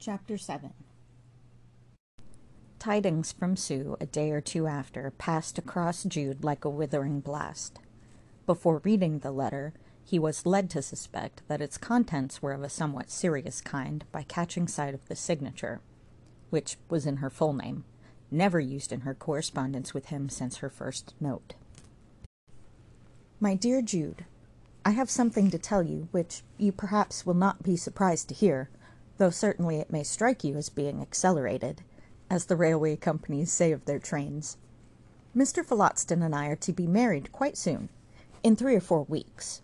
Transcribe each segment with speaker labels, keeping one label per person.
Speaker 1: Chapter 7 Tidings from Sue a day or two after passed across Jude like a withering blast. Before reading the letter, he was led to suspect that its contents were of a somewhat serious kind by catching sight of the signature, which was in her full name, never used in her correspondence with him since her first note. My dear Jude, I have something to tell you which you perhaps will not be surprised to hear, though certainly it may strike you as being accelerated, as the railway companies say of their trains. Mr. Phillotson and I are to be married quite soon, in three or four weeks.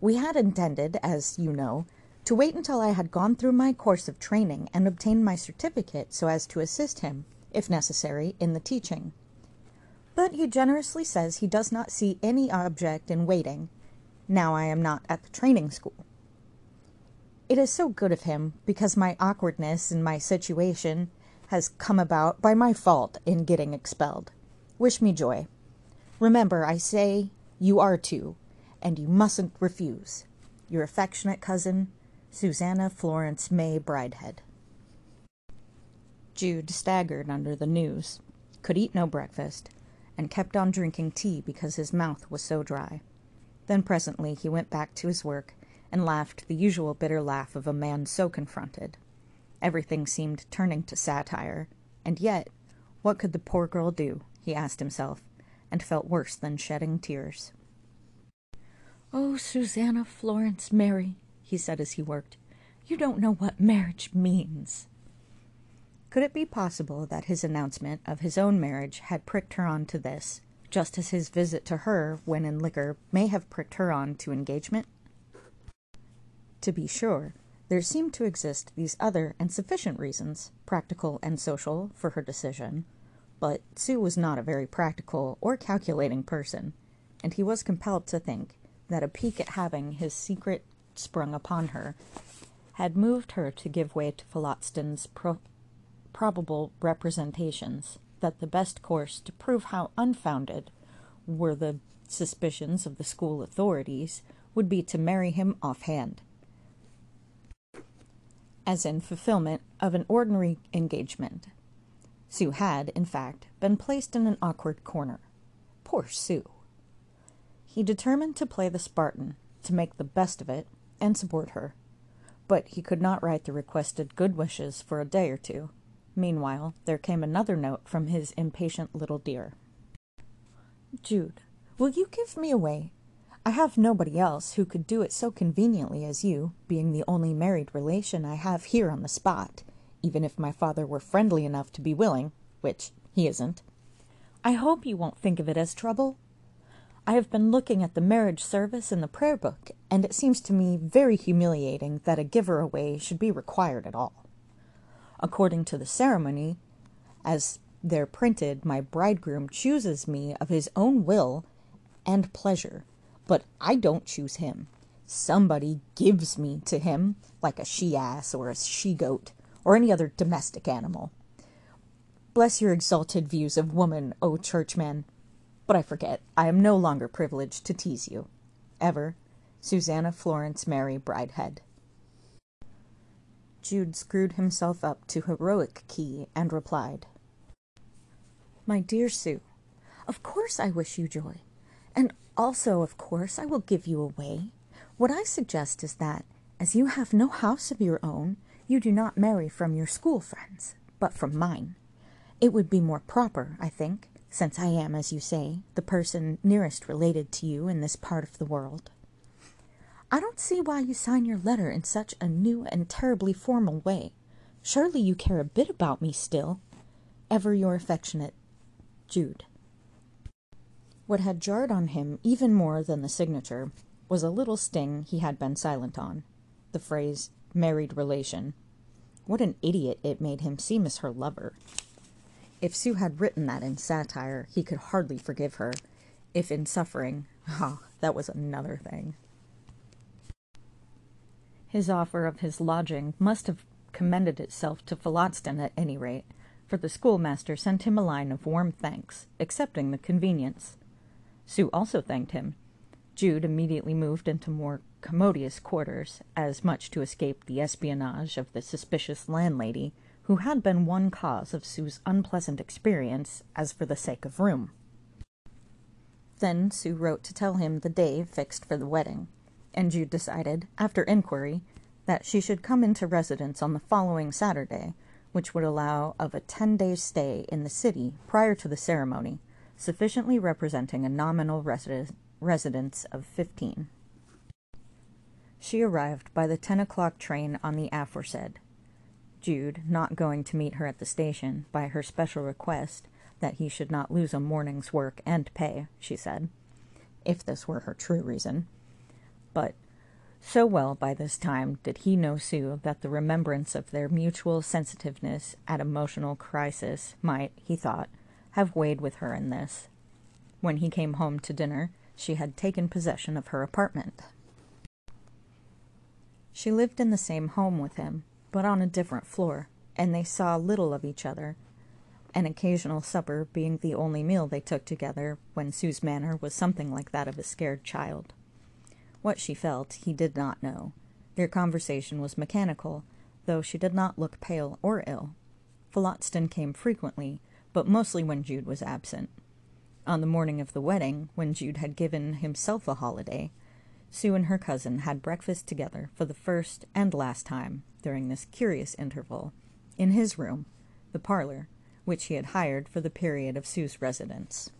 Speaker 1: We had intended, as you know, to wait until I had gone through my course of training and obtained my certificate so as to assist him, if necessary, in the teaching. But he generously says he does not see any object in waiting, now I am not at the training school. It is so good of him, because my awkwardness in my situation has come about by my fault in getting expelled. Wish me joy. Remember, I say you are to, and you mustn't refuse. Your affectionate cousin, Susanna Florence May Bridehead. Jude staggered under the news, could eat no breakfast, and kept on drinking tea because his mouth was so dry. Then presently he went back to his work and laughed the usual bitter laugh of a man so confronted. Everything seemed turning to satire, and yet, what could the poor girl do? he asked himself, and felt worse than shedding tears. Oh, Susanna Florence Mary, he said as he worked, you don't know what marriage means. Could it be possible that his announcement of his own marriage had pricked her on to this, just as his visit to her when in liquor may have pricked her on to engagement? To be sure, there seemed to exist these other and sufficient reasons, practical and social, for her decision, but Sue was not a very practical or calculating person, and he was compelled to think that a pique at having his secret sprung upon her had moved her to give way to Phillotson's pro- probable representations that the best course to prove how unfounded were the suspicions of the school authorities would be to marry him offhand, as in fulfillment of an ordinary engagement. Sue had, in fact, been placed in an awkward corner. Poor Sue! He determined to play the Spartan, to make the best of it, and support her. But he could not write the requested good wishes for a day or two. Meanwhile, there came another note from his impatient little dear. Jude, will you give me away? I have nobody else who could do it so conveniently as you, being the only married relation I have here on the spot, even if my father were friendly enough to be willing, which he isn't. I hope you won't think of it as trouble. I have been looking at the marriage service in the prayer book, and it seems to me very humiliating that a giver away should be required at all. According to the ceremony, as there printed, my bridegroom chooses me of his own will and pleasure, but I don't choose him. Somebody gives me to him, like a she ass or a she goat, or any other domestic animal. Bless your exalted views of woman, O churchman. But I forget, I am no longer privileged to tease you. Ever, Susanna Florence Mary Bridehead. Jude screwed himself up to heroic key and replied, My dear Sue, of course I wish you joy. And also, of course, I will give you away. What I suggest is that, as you have no house of your own, you do not marry from your school friends, but from mine. It would be more proper, I think, since I am, as you say, the person nearest related to you in this part of the world. I don't see why you sign your letter in such a new and terribly formal way. Surely you care a bit about me still. Ever your affectionate Jude. What had jarred on him even more than the signature was a little sting he had been silent on the phrase married relation. What an idiot it made him seem as her lover. If Sue had written that in satire, he could hardly forgive her. If in suffering, ah, oh, that was another thing. His offer of his lodging must have commended itself to Phillotson at any rate, for the schoolmaster sent him a line of warm thanks, accepting the convenience. Sue also thanked him. Jude immediately moved into more commodious quarters, as much to escape the espionage of the suspicious landlady, who had been one cause of Sue's unpleasant experience, as for the sake of room. Then Sue wrote to tell him the day fixed for the wedding, and Jude decided, after inquiry, that she should come into residence on the following Saturday, which would allow of a ten days' stay in the city prior to the ceremony, sufficiently representing a nominal resi- residence of fifteen. She arrived by the ten o'clock train on the aforesaid. Jude, not going to meet her at the station, by her special request that he should not lose a morning's work and pay, she said, if this were her true reason. But so well by this time did he know Sue that the remembrance of their mutual sensitiveness at emotional crisis might, he thought, have weighed with her in this. When he came home to dinner, she had taken possession of her apartment. She lived in the same home with him, but on a different floor, and they saw little of each other, an occasional supper being the only meal they took together when Sue's manner was something like that of a scared child. What she felt, he did not know. Their conversation was mechanical, though she did not look pale or ill. Phillotson came frequently, but mostly when Jude was absent. On the morning of the wedding, when Jude had given himself a holiday, Sue and her cousin had breakfast together for the first and last time during this curious interval, in his room, the parlor, which he had hired for the period of Sue's residence.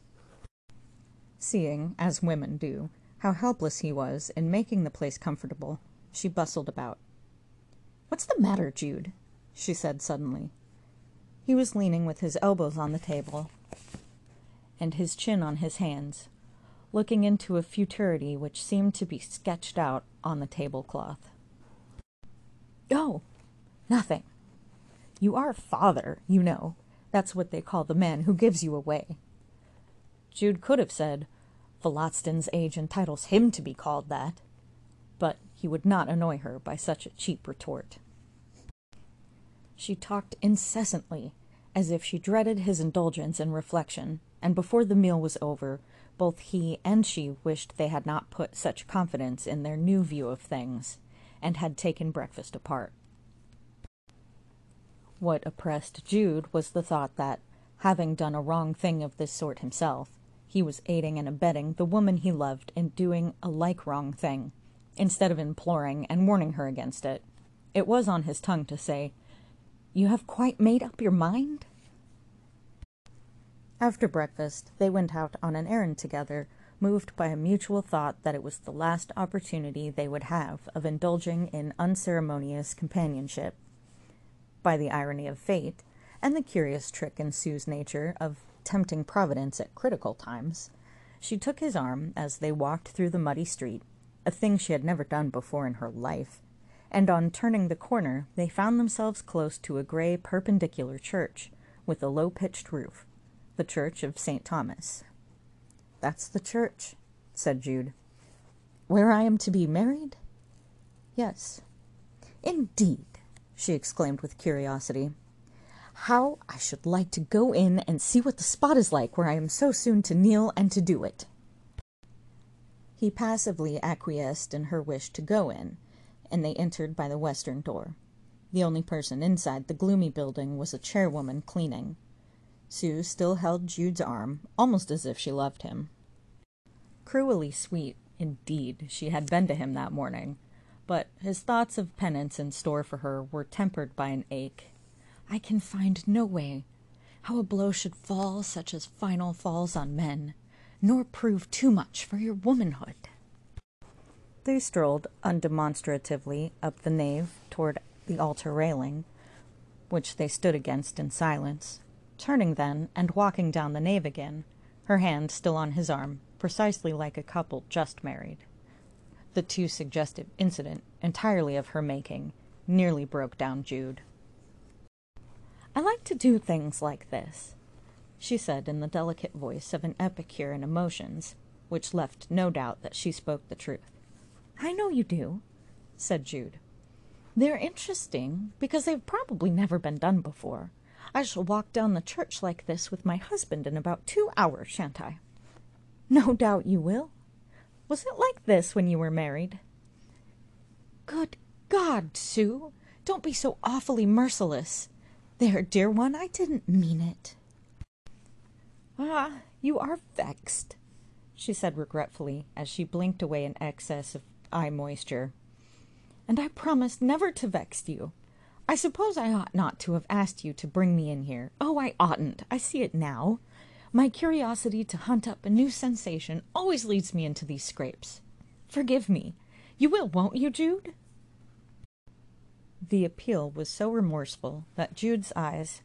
Speaker 1: Seeing, as women do, how helpless he was in making the place comfortable, she bustled about. What's the matter, Jude? she said suddenly. He was leaning with his elbows on the table and his chin on his hands, looking into a futurity which seemed to be sketched out on the tablecloth. Oh, nothing. You are father, you know. That's what they call the man who gives you away. Jude could have said, Phillotson's age entitles him to be called that. But he would not annoy her by such a cheap retort. She talked incessantly, as if she dreaded his indulgence in reflection, and before the meal was over, both he and she wished they had not put such confidence in their new view of things, and had taken breakfast apart. What oppressed Jude was the thought that, having done a wrong thing of this sort himself, he was aiding and abetting the woman he loved in doing a like wrong thing, instead of imploring and warning her against it. It was on his tongue to say, You have quite made up your mind? After breakfast, they went out on an errand together, moved by a mutual thought that it was the last opportunity they would have of indulging in unceremonious companionship. By the irony of fate, and the curious trick in Sue's nature of tempting Providence at critical times, she took his arm as they walked through the muddy street, a thing she had never done before in her life, and on turning the corner they found themselves close to a gray perpendicular church with a low pitched roof, the church of St. Thomas. That's the church, said Jude. Where I am to be married? Yes. Indeed, she exclaimed with curiosity. How I should like to go in and see what the spot is like where I am so soon to kneel and to do it. He passively acquiesced in her wish to go in, and they entered by the western door. The only person inside the gloomy building was a chairwoman cleaning. Sue still held Jude's arm, almost as if she loved him. Cruelly sweet, indeed, she had been to him that morning, but his thoughts of penance in store for her were tempered by an ache I can find no way how a blow should fall such as final falls on men, nor prove too much for your womanhood. They strolled undemonstratively up the nave toward the altar railing, which they stood against in silence, turning then and walking down the nave again, her hand still on his arm, precisely like a couple just married. The too suggestive incident, entirely of her making, nearly broke down Jude. I like to do things like this, she said in the delicate voice of an epicure in emotions, which left no doubt that she spoke the truth. I know you do, said Jude. They're interesting because they've probably never been done before. I shall walk down the church like this with my husband in about two hours, shan't I? No doubt you will. Was it like this when you were married? Good God, Sue! Don't be so awfully merciless. There, dear one, I didn't mean it. Ah, you are vexed, she said regretfully as she blinked away an excess of eye moisture. And I promised never to vex you. I suppose I ought not to have asked you to bring me in here. Oh, I oughtn't. I see it now. My curiosity to hunt up a new sensation always leads me into these scrapes. Forgive me. You will, won't you, Jude? The appeal was so remorseful that Jude's eyes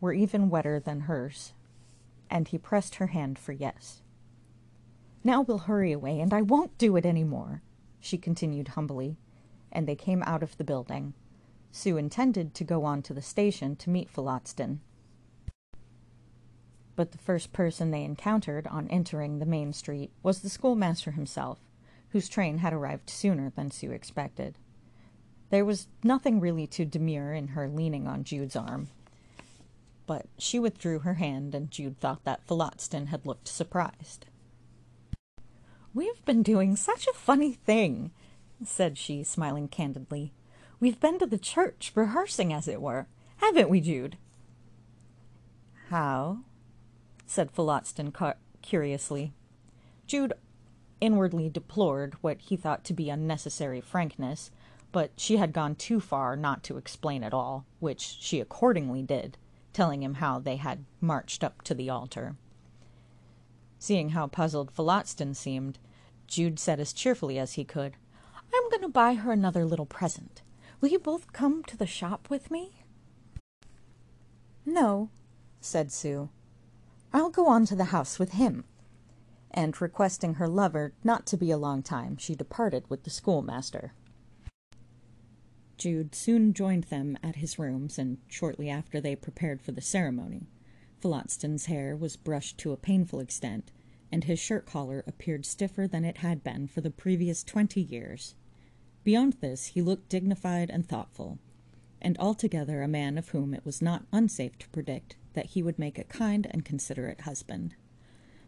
Speaker 1: were even wetter than hers, and he pressed her hand for yes. Now we'll hurry away, and I won't do it any more, she continued humbly, and they came out of the building. Sue intended to go on to the station to meet Phillotson. But the first person they encountered on entering the main street was the schoolmaster himself, whose train had arrived sooner than Sue expected. There was nothing really to demur in her leaning on Jude's arm, but she withdrew her hand, and Jude thought that Phillotson had looked surprised. We've been doing such a funny thing, said she, smiling candidly. We've been to the church, rehearsing, as it were. Haven't we, Jude? How? said Phillotson curiously. Jude inwardly deplored what he thought to be unnecessary frankness, but she had gone too far not to explain at all, which she accordingly did, telling him how they had marched up to the altar. Seeing how puzzled Phillotson seemed, Jude said as cheerfully as he could, I'm going to buy her another little present. Will you both come to the shop with me? No, said Sue. I'll go on to the house with him. And requesting her lover not to be a long time, she departed with the schoolmaster. Jude soon joined them at his rooms, and shortly after they prepared for the ceremony. Phillotson's hair was brushed to a painful extent, and his shirt collar appeared stiffer than it had been for the previous twenty years. Beyond this, he looked dignified and thoughtful, and altogether a man of whom it was not unsafe to predict that he would make a kind and considerate husband.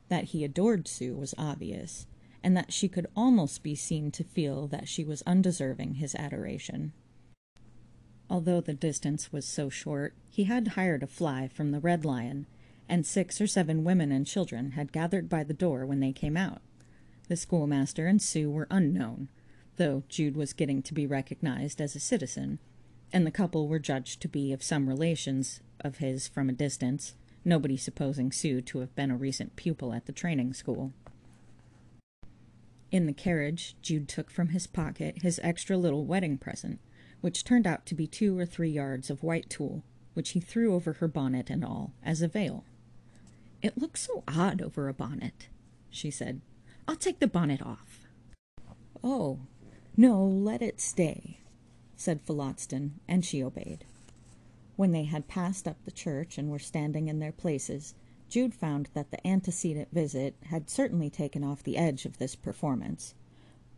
Speaker 1: That he adored Sue was obvious, and that she could almost be seen to feel that she was undeserving his adoration. Although the distance was so short, he had hired a fly from the Red Lion, and six or seven women and children had gathered by the door when they came out. The schoolmaster and Sue were unknown, though Jude was getting to be recognized as a citizen, and the couple were judged to be of some relations of his from a distance, nobody supposing Sue to have been a recent pupil at the training school. In the carriage, Jude took from his pocket his extra little wedding present, which turned out to be two or three yards of white tulle, which he threw over her bonnet and all, as a veil. It looks so odd over a bonnet, she said. I'll take the bonnet off. Oh, no, let it stay, said Phillotson, and she obeyed. When they had passed up the church and were standing in their places, Jude found that the antecedent visit had certainly taken off the edge of this performance.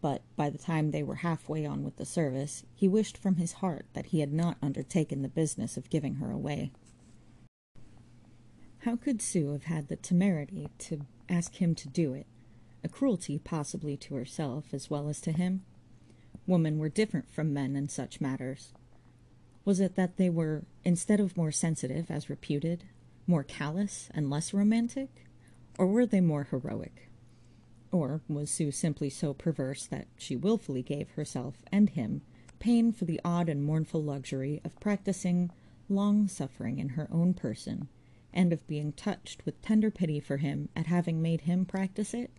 Speaker 1: But by the time they were halfway on with the service, he wished from his heart that he had not undertaken the business of giving her away. How could Sue have had the temerity to ask him to do it? A cruelty possibly to herself as well as to him? Women were different from men in such matters. Was it that they were, instead of more sensitive, as reputed, more callous and less romantic? Or were they more heroic? Or was Sue simply so perverse that she wilfully gave herself and him pain for the odd and mournful luxury of practicing long suffering in her own person, and of being touched with tender pity for him at having made him practice it?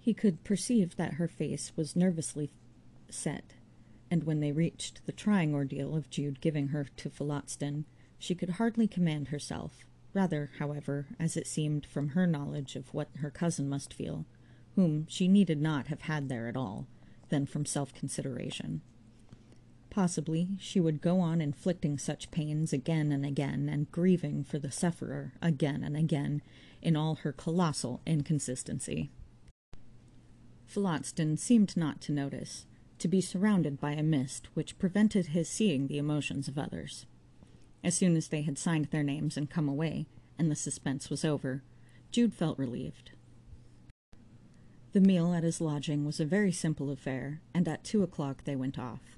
Speaker 1: He could perceive that her face was nervously set, and when they reached the trying ordeal of Jude giving her to Phillotson, she could hardly command herself, rather, however, as it seemed from her knowledge of what her cousin must feel, whom she needed not have had there at all, than from self consideration. Possibly she would go on inflicting such pains again and again, and grieving for the sufferer again and again, in all her colossal inconsistency. Phillotson seemed not to notice, to be surrounded by a mist which prevented his seeing the emotions of others. As soon as they had signed their names and come away, and the suspense was over, Jude felt relieved. The meal at his lodging was a very simple affair, and at two o'clock they went off.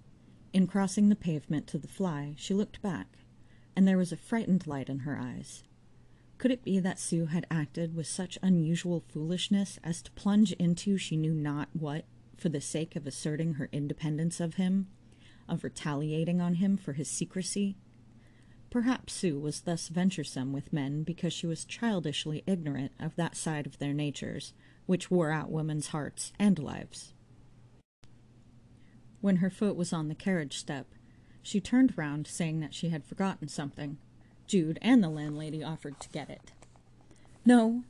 Speaker 1: In crossing the pavement to the fly, she looked back, and there was a frightened light in her eyes. Could it be that Sue had acted with such unusual foolishness as to plunge into she knew not what for the sake of asserting her independence of him, of retaliating on him for his secrecy? Perhaps Sue was thus venturesome with men because she was childishly ignorant of that side of their natures which wore out women's hearts and lives. When her foot was on the carriage step, she turned round, saying that she had forgotten something. Jude and the landlady offered to get it. No,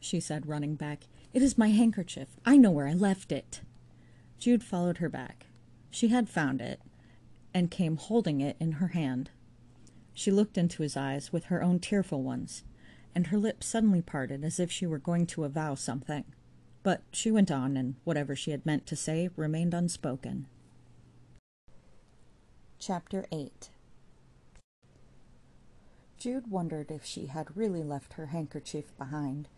Speaker 1: she said, running back. It is my handkerchief. I know where I left it. Jude followed her back. She had found it, and came holding it in her hand. She looked into his eyes with her own tearful ones, and her lips suddenly parted as if she were going to avow something. But she went on, and whatever she had meant to say remained unspoken. Chapter 8 Jude wondered if she had really left her handkerchief behind,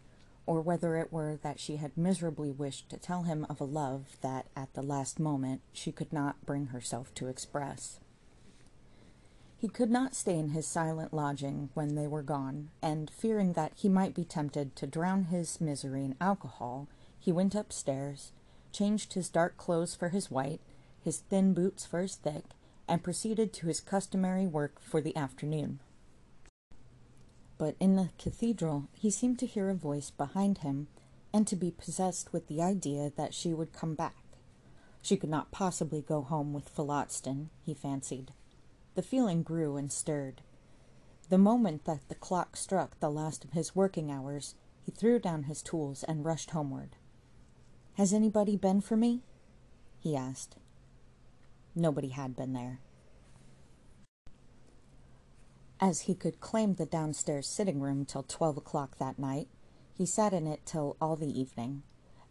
Speaker 1: or whether it were that she had miserably wished to tell him of a love that, at the last moment, she could not bring herself to express. He could not stay in his silent lodging when they were gone, and fearing that he might be tempted to drown his misery in alcohol, he went upstairs, changed his dark clothes for his white, his thin boots for his thick, and proceeded to his customary work for the afternoon. But in the cathedral he seemed to hear a voice behind him, and to be possessed with the idea that she would come back. She could not possibly go home with Phillotson, he fancied. The feeling grew and stirred. The moment that the clock struck the last of his working hours, he threw down his tools and rushed homeward. Has anybody been for me? he asked. Nobody had been there. As he could claim the downstairs sitting room till twelve o'clock that night, he sat in it till all the evening,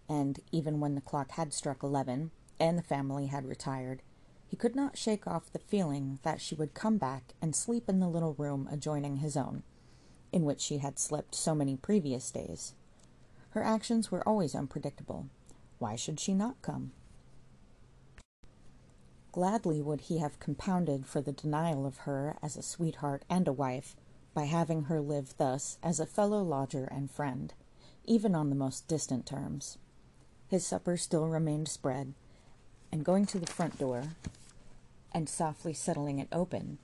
Speaker 1: and even when the clock had struck eleven, and the family had retired, he could not shake off the feeling that she would come back and sleep in the little room adjoining his own, in which she had slept so many previous days. Her actions were always unpredictable. Why should she not come? Gladly would he have compounded for the denial of her as a sweetheart and a wife by having her live thus as a fellow lodger and friend, even on the most distant terms. His supper still remained spread, and going to the front door and softly settling it open,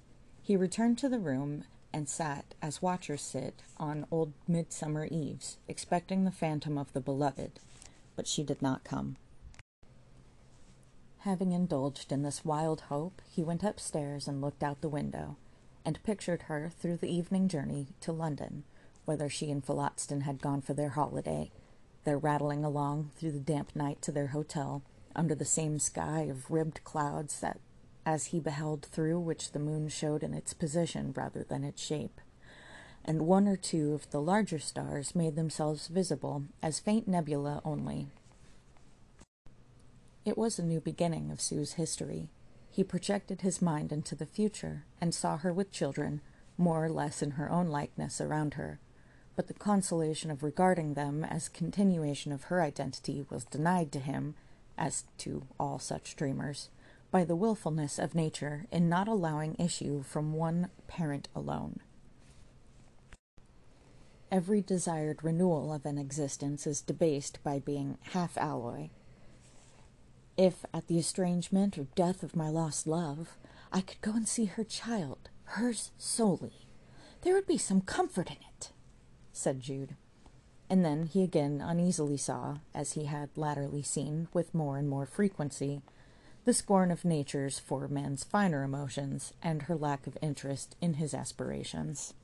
Speaker 1: he returned to the room and sat as watchers sit on old midsummer eves, expecting the phantom of the beloved, but she did not come. Having indulged in this wild hope, he went upstairs and looked out the window, and pictured her through the evening journey to London, whither she and Phillotson had gone for their holiday, their rattling along through the damp night to their hotel, under the same sky of ribbed clouds that as he beheld through which the moon showed in its position rather than its shape, and one or two of the larger stars made themselves visible as faint nebula only it was a new beginning of Sue's history. He projected his mind into the future and saw her with children, more or less in her own likeness, around her. But the consolation of regarding them as continuation of her identity was denied to him, as to all such dreamers, by the wilfulness of nature in not allowing issue from one parent alone. Every desired renewal of an existence is debased by being half alloy, if, at the estrangement or death of my lost love, I could go and see her child, hers solely, there would be some comfort in it, said Jude. And then he again uneasily saw, as he had latterly seen with more and more frequency, the scorn of nature's for man's finer emotions and her lack of interest in his aspirations.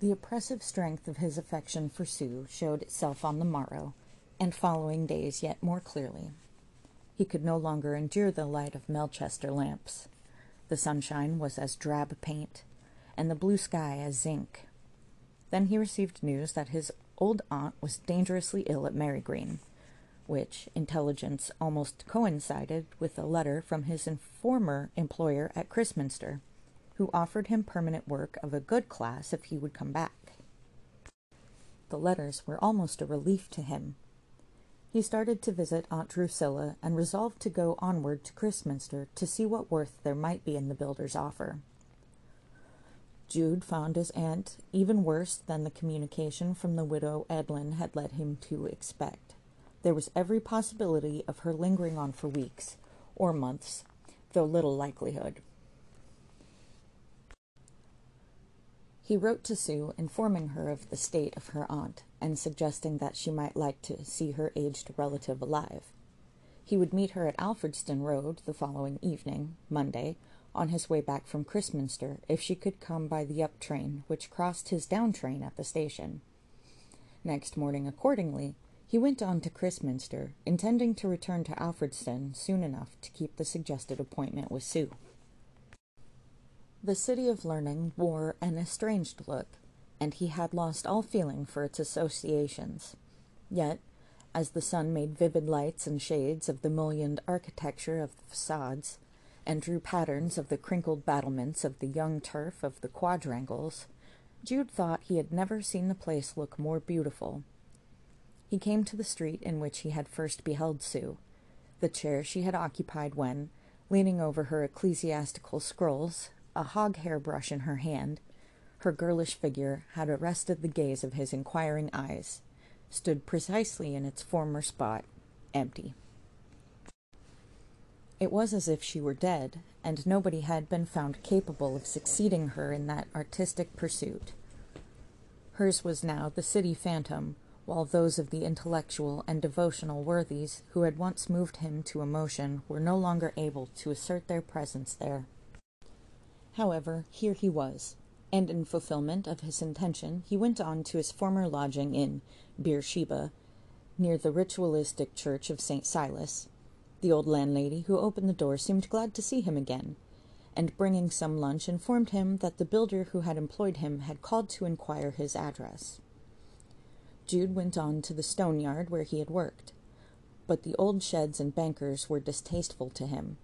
Speaker 1: The oppressive strength of his affection for Sue showed itself on the morrow and following days yet more clearly. He could no longer endure the light of Melchester lamps. The sunshine was as drab paint, and the blue sky as zinc. Then he received news that his old aunt was dangerously ill at Marygreen, which intelligence almost coincided with a letter from his former employer at Christminster, who offered him permanent work of a good class if he would come back. The letters were almost a relief to him, He started to visit Aunt Drusilla and resolved to go onward to Christminster to see what worth there might be in the builder's offer. Jude found his aunt even worse than the communication from the widow Edlin had led him to expect. There was every possibility of her lingering on for weeks or months, though little likelihood. He wrote to Sue, informing her of the state of her aunt, and suggesting that she might like to see her aged relative alive. He would meet her at Alfredston Road the following evening, Monday, on his way back from Christminster, if she could come by the up train, which crossed his down train at the station. Next morning, accordingly, he went on to Christminster, intending to return to Alfredston soon enough to keep the suggested appointment with Sue. The city of learning wore an estranged look, and he had lost all feeling for its associations. Yet, as the sun made vivid lights and shades of the mullioned architecture of the facades, and drew patterns of the crinkled battlements of the young turf of the quadrangles, Jude thought he had never seen the place look more beautiful. He came to the street in which he had first beheld Sue, the chair she had occupied when, leaning over her ecclesiastical scrolls, a hog hair brush in her hand, her girlish figure had arrested the gaze of his inquiring eyes, stood precisely in its former spot, empty. It was as if she were dead, and nobody had been found capable of succeeding her in that artistic pursuit. Hers was now the city phantom, while those of the intellectual and devotional worthies who had once moved him to emotion were no longer able to assert their presence there. However, here he was, and in fulfillment of his intention, he went on to his former lodging in Beersheba, near the ritualistic church of St. Silas, the old landlady who opened the door seemed glad to see him again, and bringing some lunch informed him that the builder who had employed him had called to inquire his address. Jude went on to the stone yard where he had worked, but the old sheds and bankers were distasteful to him.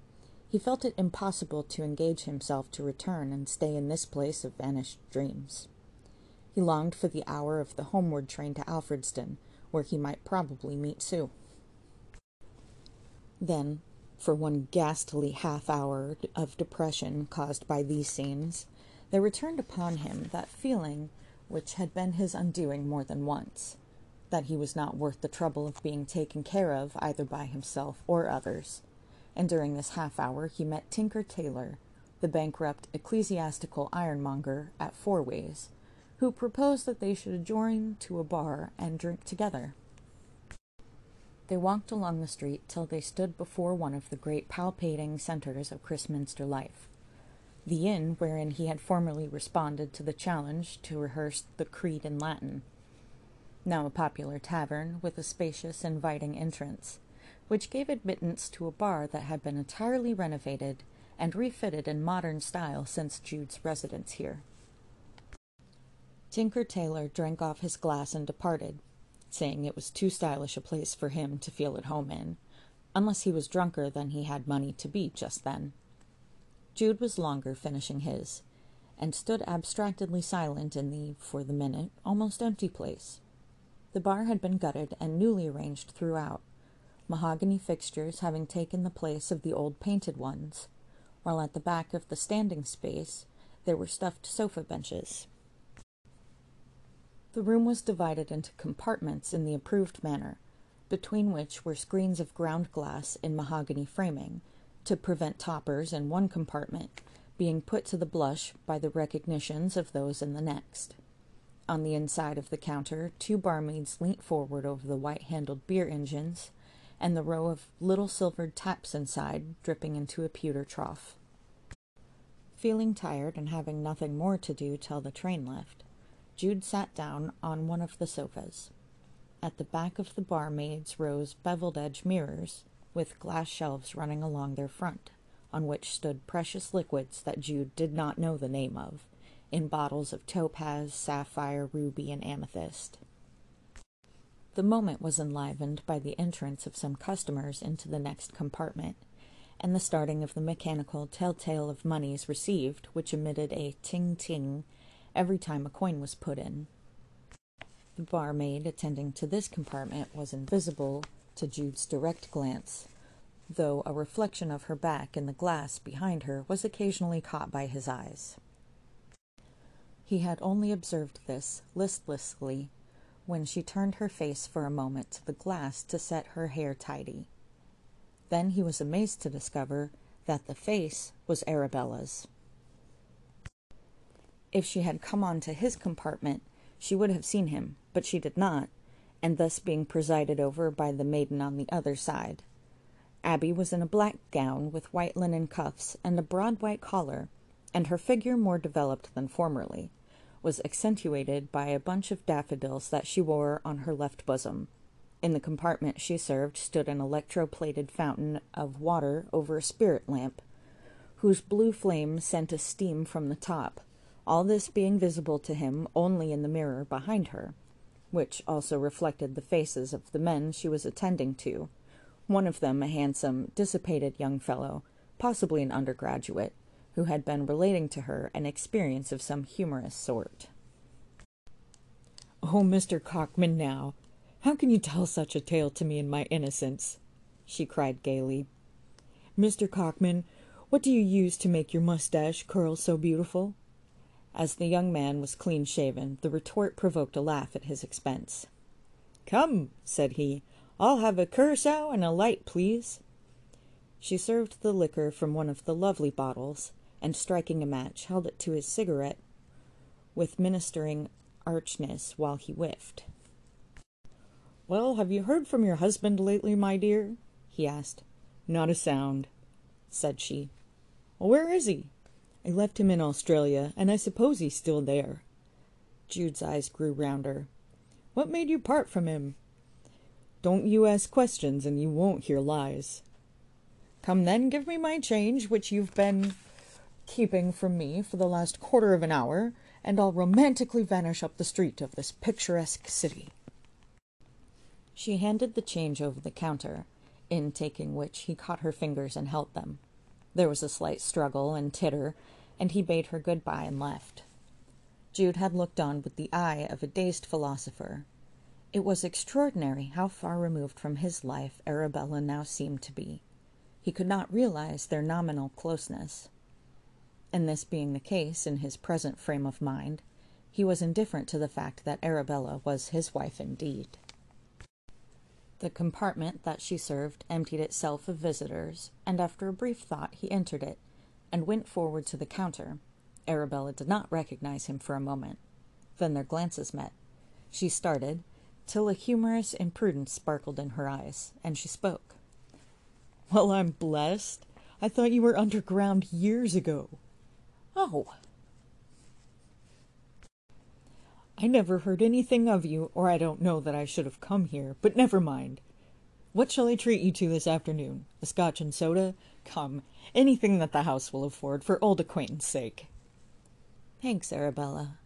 Speaker 1: He felt it impossible to engage himself to return and stay in this place of vanished dreams. He longed for the hour of the homeward train to Alfredston, where he might probably meet Sue. Then, for one ghastly half hour of depression caused by these scenes, there returned upon him that feeling which had been his undoing more than once that he was not worth the trouble of being taken care of either by himself or others. And during this half hour he met Tinker Taylor, the bankrupt ecclesiastical ironmonger at Fourways, who proposed that they should adjourn to a bar and drink together. They walked along the street till they stood before one of the great palpating centres of Christminster life, the inn wherein he had formerly responded to the challenge to rehearse the Creed in Latin, now a popular tavern with a spacious, inviting entrance, which gave admittance to a bar that had been entirely renovated and refitted in modern style since Jude's residence here. Tinker Taylor drank off his glass and departed, saying it was too stylish a place for him to feel at home in, unless he was drunker than he had money to be just then. Jude was longer finishing his, and stood abstractedly silent in the, for the minute, almost empty place. The bar had been gutted and newly arranged throughout, mahogany fixtures having taken the place of the old painted ones, while at the back of the standing space there were stuffed sofa benches. The room was divided into compartments in the approved manner, between which were screens of ground glass in mahogany framing, to prevent toppers in one compartment being put to the blush by the recognitions of those in the next. On the inside of the counter, two barmaids leant forward over the white handled beer engines, and the row of little silvered taps inside dripping into a pewter trough. Feeling tired and having nothing more to do till the train left, Jude sat down on one of the sofas. At the back of the barmaids rose beveled edge mirrors, with glass shelves running along their front, on which stood precious liquids that Jude did not know the name of, in bottles of topaz, sapphire, ruby, and amethyst. The moment was enlivened by the entrance of some customers into the next compartment, and the starting of the mechanical telltale of moneys received, which emitted a ting ting every time a coin was put in. The barmaid attending to this compartment was invisible to Jude's direct glance, though a reflection of her back in the glass behind her was occasionally caught by his eyes. He had only observed this listlessly when she turned her face for a moment to the glass to set her hair tidy. Then he was amazed to discover that the face was Arabella's. If she had come on to his compartment, she would have seen him, but she did not, and thus being presided over by the maiden on the other side. Abby was in a black gown with white linen cuffs and a broad white collar, and her figure, more developed than formerly, was accentuated by a bunch of daffodils that she wore on her left bosom. In the compartment she served stood an electro-plated fountain of water over a spirit lamp, whose blue flame sent a steam from the top, all this being visible to him only in the mirror behind her, which also reflected the faces of the men she was attending to, one of them a handsome, dissipated young fellow, possibly an undergraduate, who had been relating to her an experience of some humorous sort.
Speaker 2: Oh, Mr. Cockman, now, how can you tell such a tale to me in my innocence? she cried gaily. Mr. Cockman, what do you use to make your mustache curl so beautiful?
Speaker 1: As the young man was clean shaven, the retort provoked a laugh at his expense.
Speaker 2: Come, said he, I'll have a curacao and a light, please.
Speaker 1: She served the liquor from one of the lovely bottles, and striking a match, held it to his cigarette with ministering archness while he whiffed.
Speaker 2: Well, have you heard from your husband lately, my dear? he asked.
Speaker 1: Not a sound, said she.
Speaker 2: Well, where is he? I left him in Australia, and I suppose he's still there.
Speaker 1: Jude's eyes grew rounder.
Speaker 2: What made you part from him?
Speaker 1: Don't you ask questions, and you won't hear lies.
Speaker 2: Come then, give me my change, which you've been keeping from me for the last quarter of an hour, and I'll romantically vanish up the street of this picturesque city.
Speaker 1: She handed the change over the counter, in taking which he caught her fingers and held them. There was a slight struggle and titter, and he bade her good bye and left. Jude had looked on with the eye of a dazed philosopher. It was extraordinary how far removed from his life Arabella now seemed to be. He could not realize their nominal closeness. And this being the case in his present frame of mind, he was indifferent to the fact that Arabella was his wife indeed. The compartment that she served emptied itself of visitors, and after a brief thought he entered it and went forward to the counter. Arabella did not recognize him for a moment. Then their glances met. She started, till a humorous imprudence sparkled in her eyes, and she spoke.
Speaker 2: Well, I'm blessed. I thought you were underground years ago.
Speaker 1: Oh.
Speaker 2: I never heard anything of you, or I don't know that I should have come here, but never mind. What shall I treat you to this afternoon? A scotch and soda? Come, anything that the house will afford for old acquaintance' sake.
Speaker 1: Thanks, Arabella,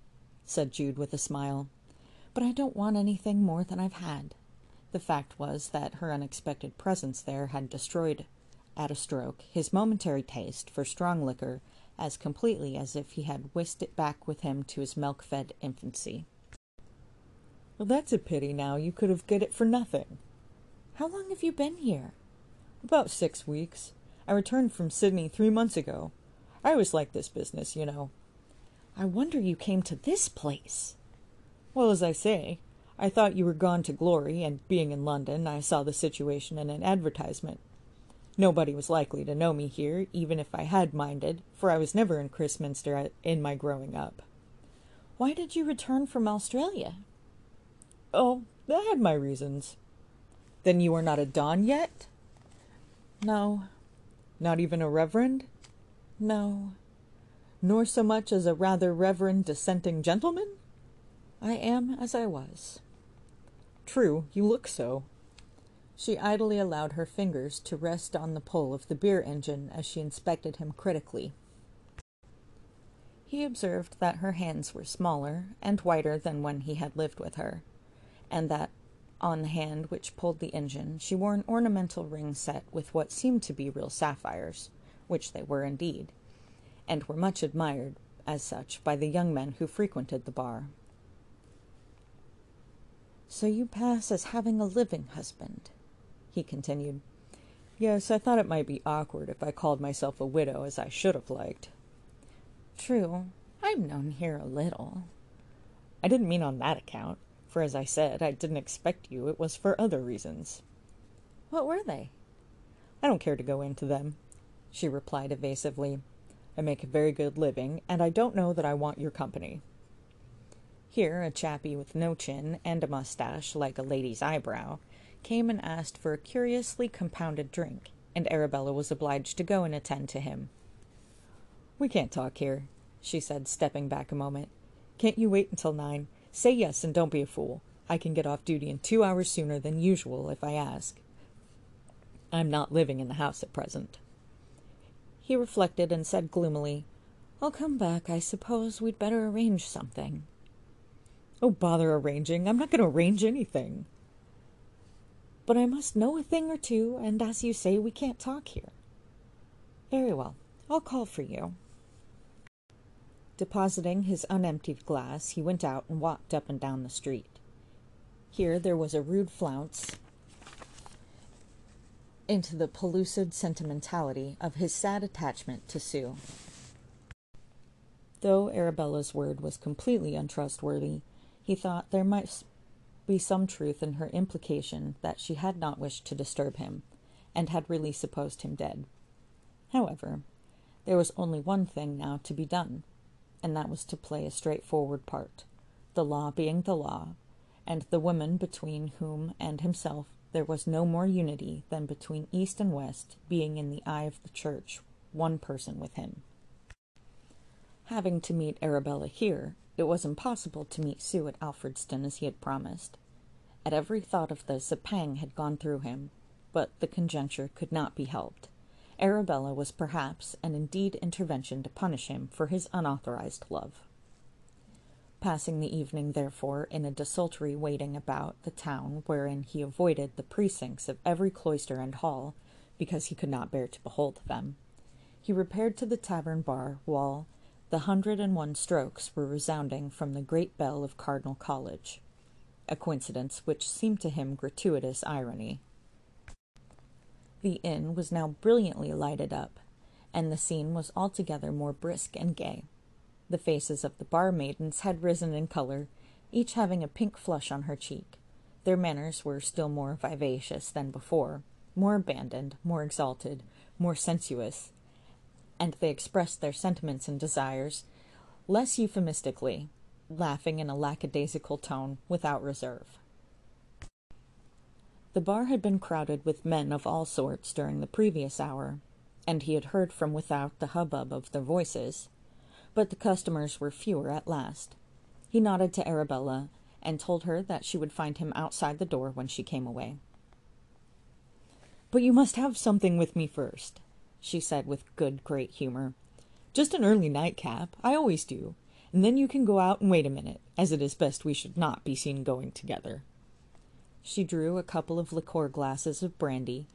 Speaker 1: said Jude with a smile. But I don't want anything more than I've had. The fact was that her unexpected presence there had destroyed, at a stroke, his momentary taste for strong liquor as completely as if he had whisked it back with him to his milk fed infancy.
Speaker 2: Well, that's a pity now. You could have got it for nothing.
Speaker 1: How long have you been here?
Speaker 2: About six weeks. I returned from Sydney three months ago. I always liked this business, you know.
Speaker 1: I wonder you came to this place.
Speaker 2: Well, as I say, I thought you were gone to glory, and being in London, I saw the situation in an advertisement. Nobody was likely to know me here, even if I had minded, for I was never in Christminster in my growing up.
Speaker 1: Why did you return from Australia?
Speaker 2: Oh, I had my reasons. Then you are not a Don yet?
Speaker 1: No.
Speaker 2: Not even a reverend?
Speaker 1: No.
Speaker 2: Nor so much as a rather reverend dissenting gentleman?
Speaker 1: I am as I was.
Speaker 2: True, you look so.
Speaker 1: She idly allowed her fingers to rest on the pull of the beer engine as she inspected him critically. He observed that her hands were smaller and whiter than when he had lived with her, and that on the hand which pulled the engine, she wore an ornamental ring set with what seemed to be real sapphires, which they were indeed, and were much admired as such by the young men who frequented the bar. So you pass as having a living husband,
Speaker 2: he continued. Yes, I thought it might be awkward if I called myself a widow as I should have liked.
Speaker 1: True. I've known here a little.
Speaker 2: I didn't mean on that account, for as I said, I didn't expect you. It was for other reasons.
Speaker 1: What were they?
Speaker 2: I don't care to go into them, she replied evasively. I make a very good living, and I don't know that I want your company. Here a chappie with no chin and a mustache like a lady's eyebrow came and asked for a curiously compounded drink, and Arabella was obliged to go and attend to him. We can't talk here, she said, stepping back a moment. Can't you wait until nine? Say yes and don't be a fool. I can get off duty in two hours sooner than usual if I ask. I'm not living in the house at present.
Speaker 1: He reflected and said gloomily, I'll come back. I suppose we'd better arrange something.
Speaker 2: Oh, bother arranging. I'm not going to arrange anything.
Speaker 1: But I must know a thing or two, and as you say, we can't talk here. Very well. I'll call for you.
Speaker 2: Depositing his unemptied glass, he went out and walked up and down the street. Here there was a rude flounce into the pellucid sentimentality of his sad attachment to Sue. Though Arabella's word was completely untrustworthy, he thought there might be some truth in her implication that she had not wished to disturb him, and had really supposed him dead. However, there was only one thing now to be done, and that was to play a straightforward part, the law being the law, and the woman between whom and himself there was no more unity than between East and West being in the eye of the Church one person with him. Having to meet Arabella here, it was impossible to meet Sue at Alfredston as he had promised. At every thought of this a pang had gone through him, but the conjuncture could not be helped. Arabella was perhaps an indeed intervention to punish him for his unauthorized love. Passing the evening, therefore, in a desultory waiting about the town wherein he avoided the precincts of every cloister and hall, because he could not bear to behold them, he repaired to the tavern bar while the hundred and one strokes were resounding from the great bell of Cardinal College, a coincidence which seemed to him gratuitous irony. The inn was now brilliantly lighted up, and the scene was altogether more brisk and gay. The faces of the bar maidens had risen in color, each having a pink flush on her cheek. Their manners were still more vivacious than before, more abandoned, more exalted, more sensuous, and they expressed their sentiments and desires less euphemistically, laughing in a lackadaisical tone without reserve. The bar had been crowded with men of all sorts during the previous hour, and he had heard from without the hubbub of their voices but the customers were fewer at last. He nodded to Arabella and told her that she would find him outside the door when she came away. But you must have something with me first, she said with good, great humor. Just an early nightcap. I always do. And then you can go out and wait a minute, as it is best we should not be seen going together. She drew a couple of liqueur glasses of brandy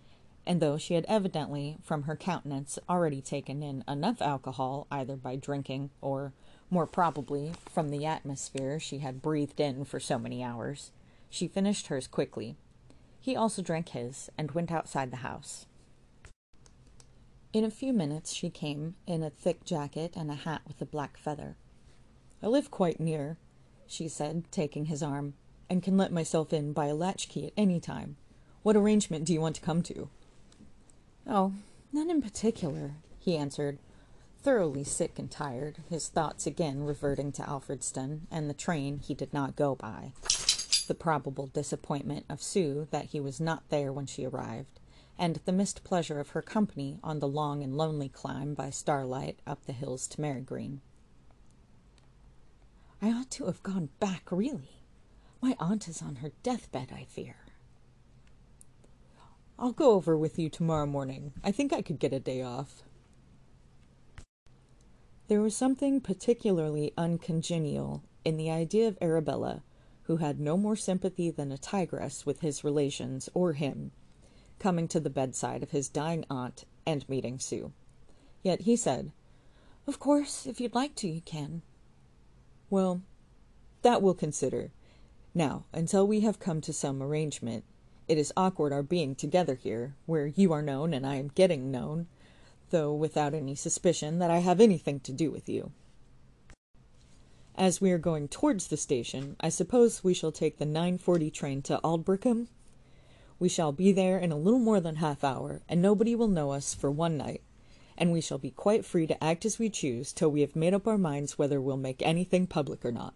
Speaker 2: and though she had evidently, from her countenance, already taken in enough alcohol either by drinking or, more probably, from the atmosphere she had breathed in for so many hours, she finished hers quickly. He also drank his and went outside the house. In a few minutes she came, in a thick jacket and a hat with a black feather. I live quite near, she said, taking his arm, and can let myself in by a latchkey at any time. What arrangement do you want to come to?
Speaker 1: Oh, none in particular, he answered, thoroughly sick and tired, his thoughts again reverting to Alfredston and the train he did not go by, the probable disappointment of Sue that he was not there when she arrived, and the missed pleasure of her company on the long and lonely climb by starlight up the hills to Marygreen. I ought to have gone back, really. My aunt is on her deathbed, I fear.
Speaker 2: I'll go over with you tomorrow morning. I think I could get a day off. There was something particularly uncongenial in the idea of Arabella, who had no more sympathy than a tigress with his relations or him, coming to the bedside of his dying aunt and meeting Sue. Yet he said, Of course, if you'd like to, you can. Well, that we'll consider. Now, until we have come to some arrangement, It is awkward our being together here, where you are known and I am getting known, though without any suspicion that I have anything to do with you. As we are going towards the station, I suppose we shall take the 9.40 train to Aldbrickham? We shall be there in a little more than half hour, and nobody will know us for one night, and we shall be quite free to act as we choose till we have made up our minds whether we'll make anything public or not.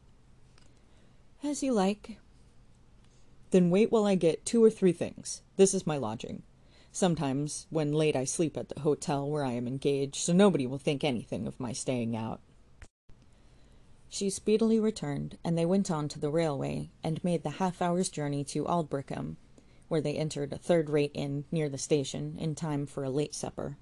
Speaker 1: As you like.
Speaker 2: Then wait while I get two or three things. This is my lodging. Sometimes, when late, I sleep at the hotel where I am engaged, so nobody will think anything of my staying out.
Speaker 1: She speedily returned, and they went on to the railway, and made the half hour's journey to Aldbrickham, where they entered a third rate inn near the station in time for a late supper.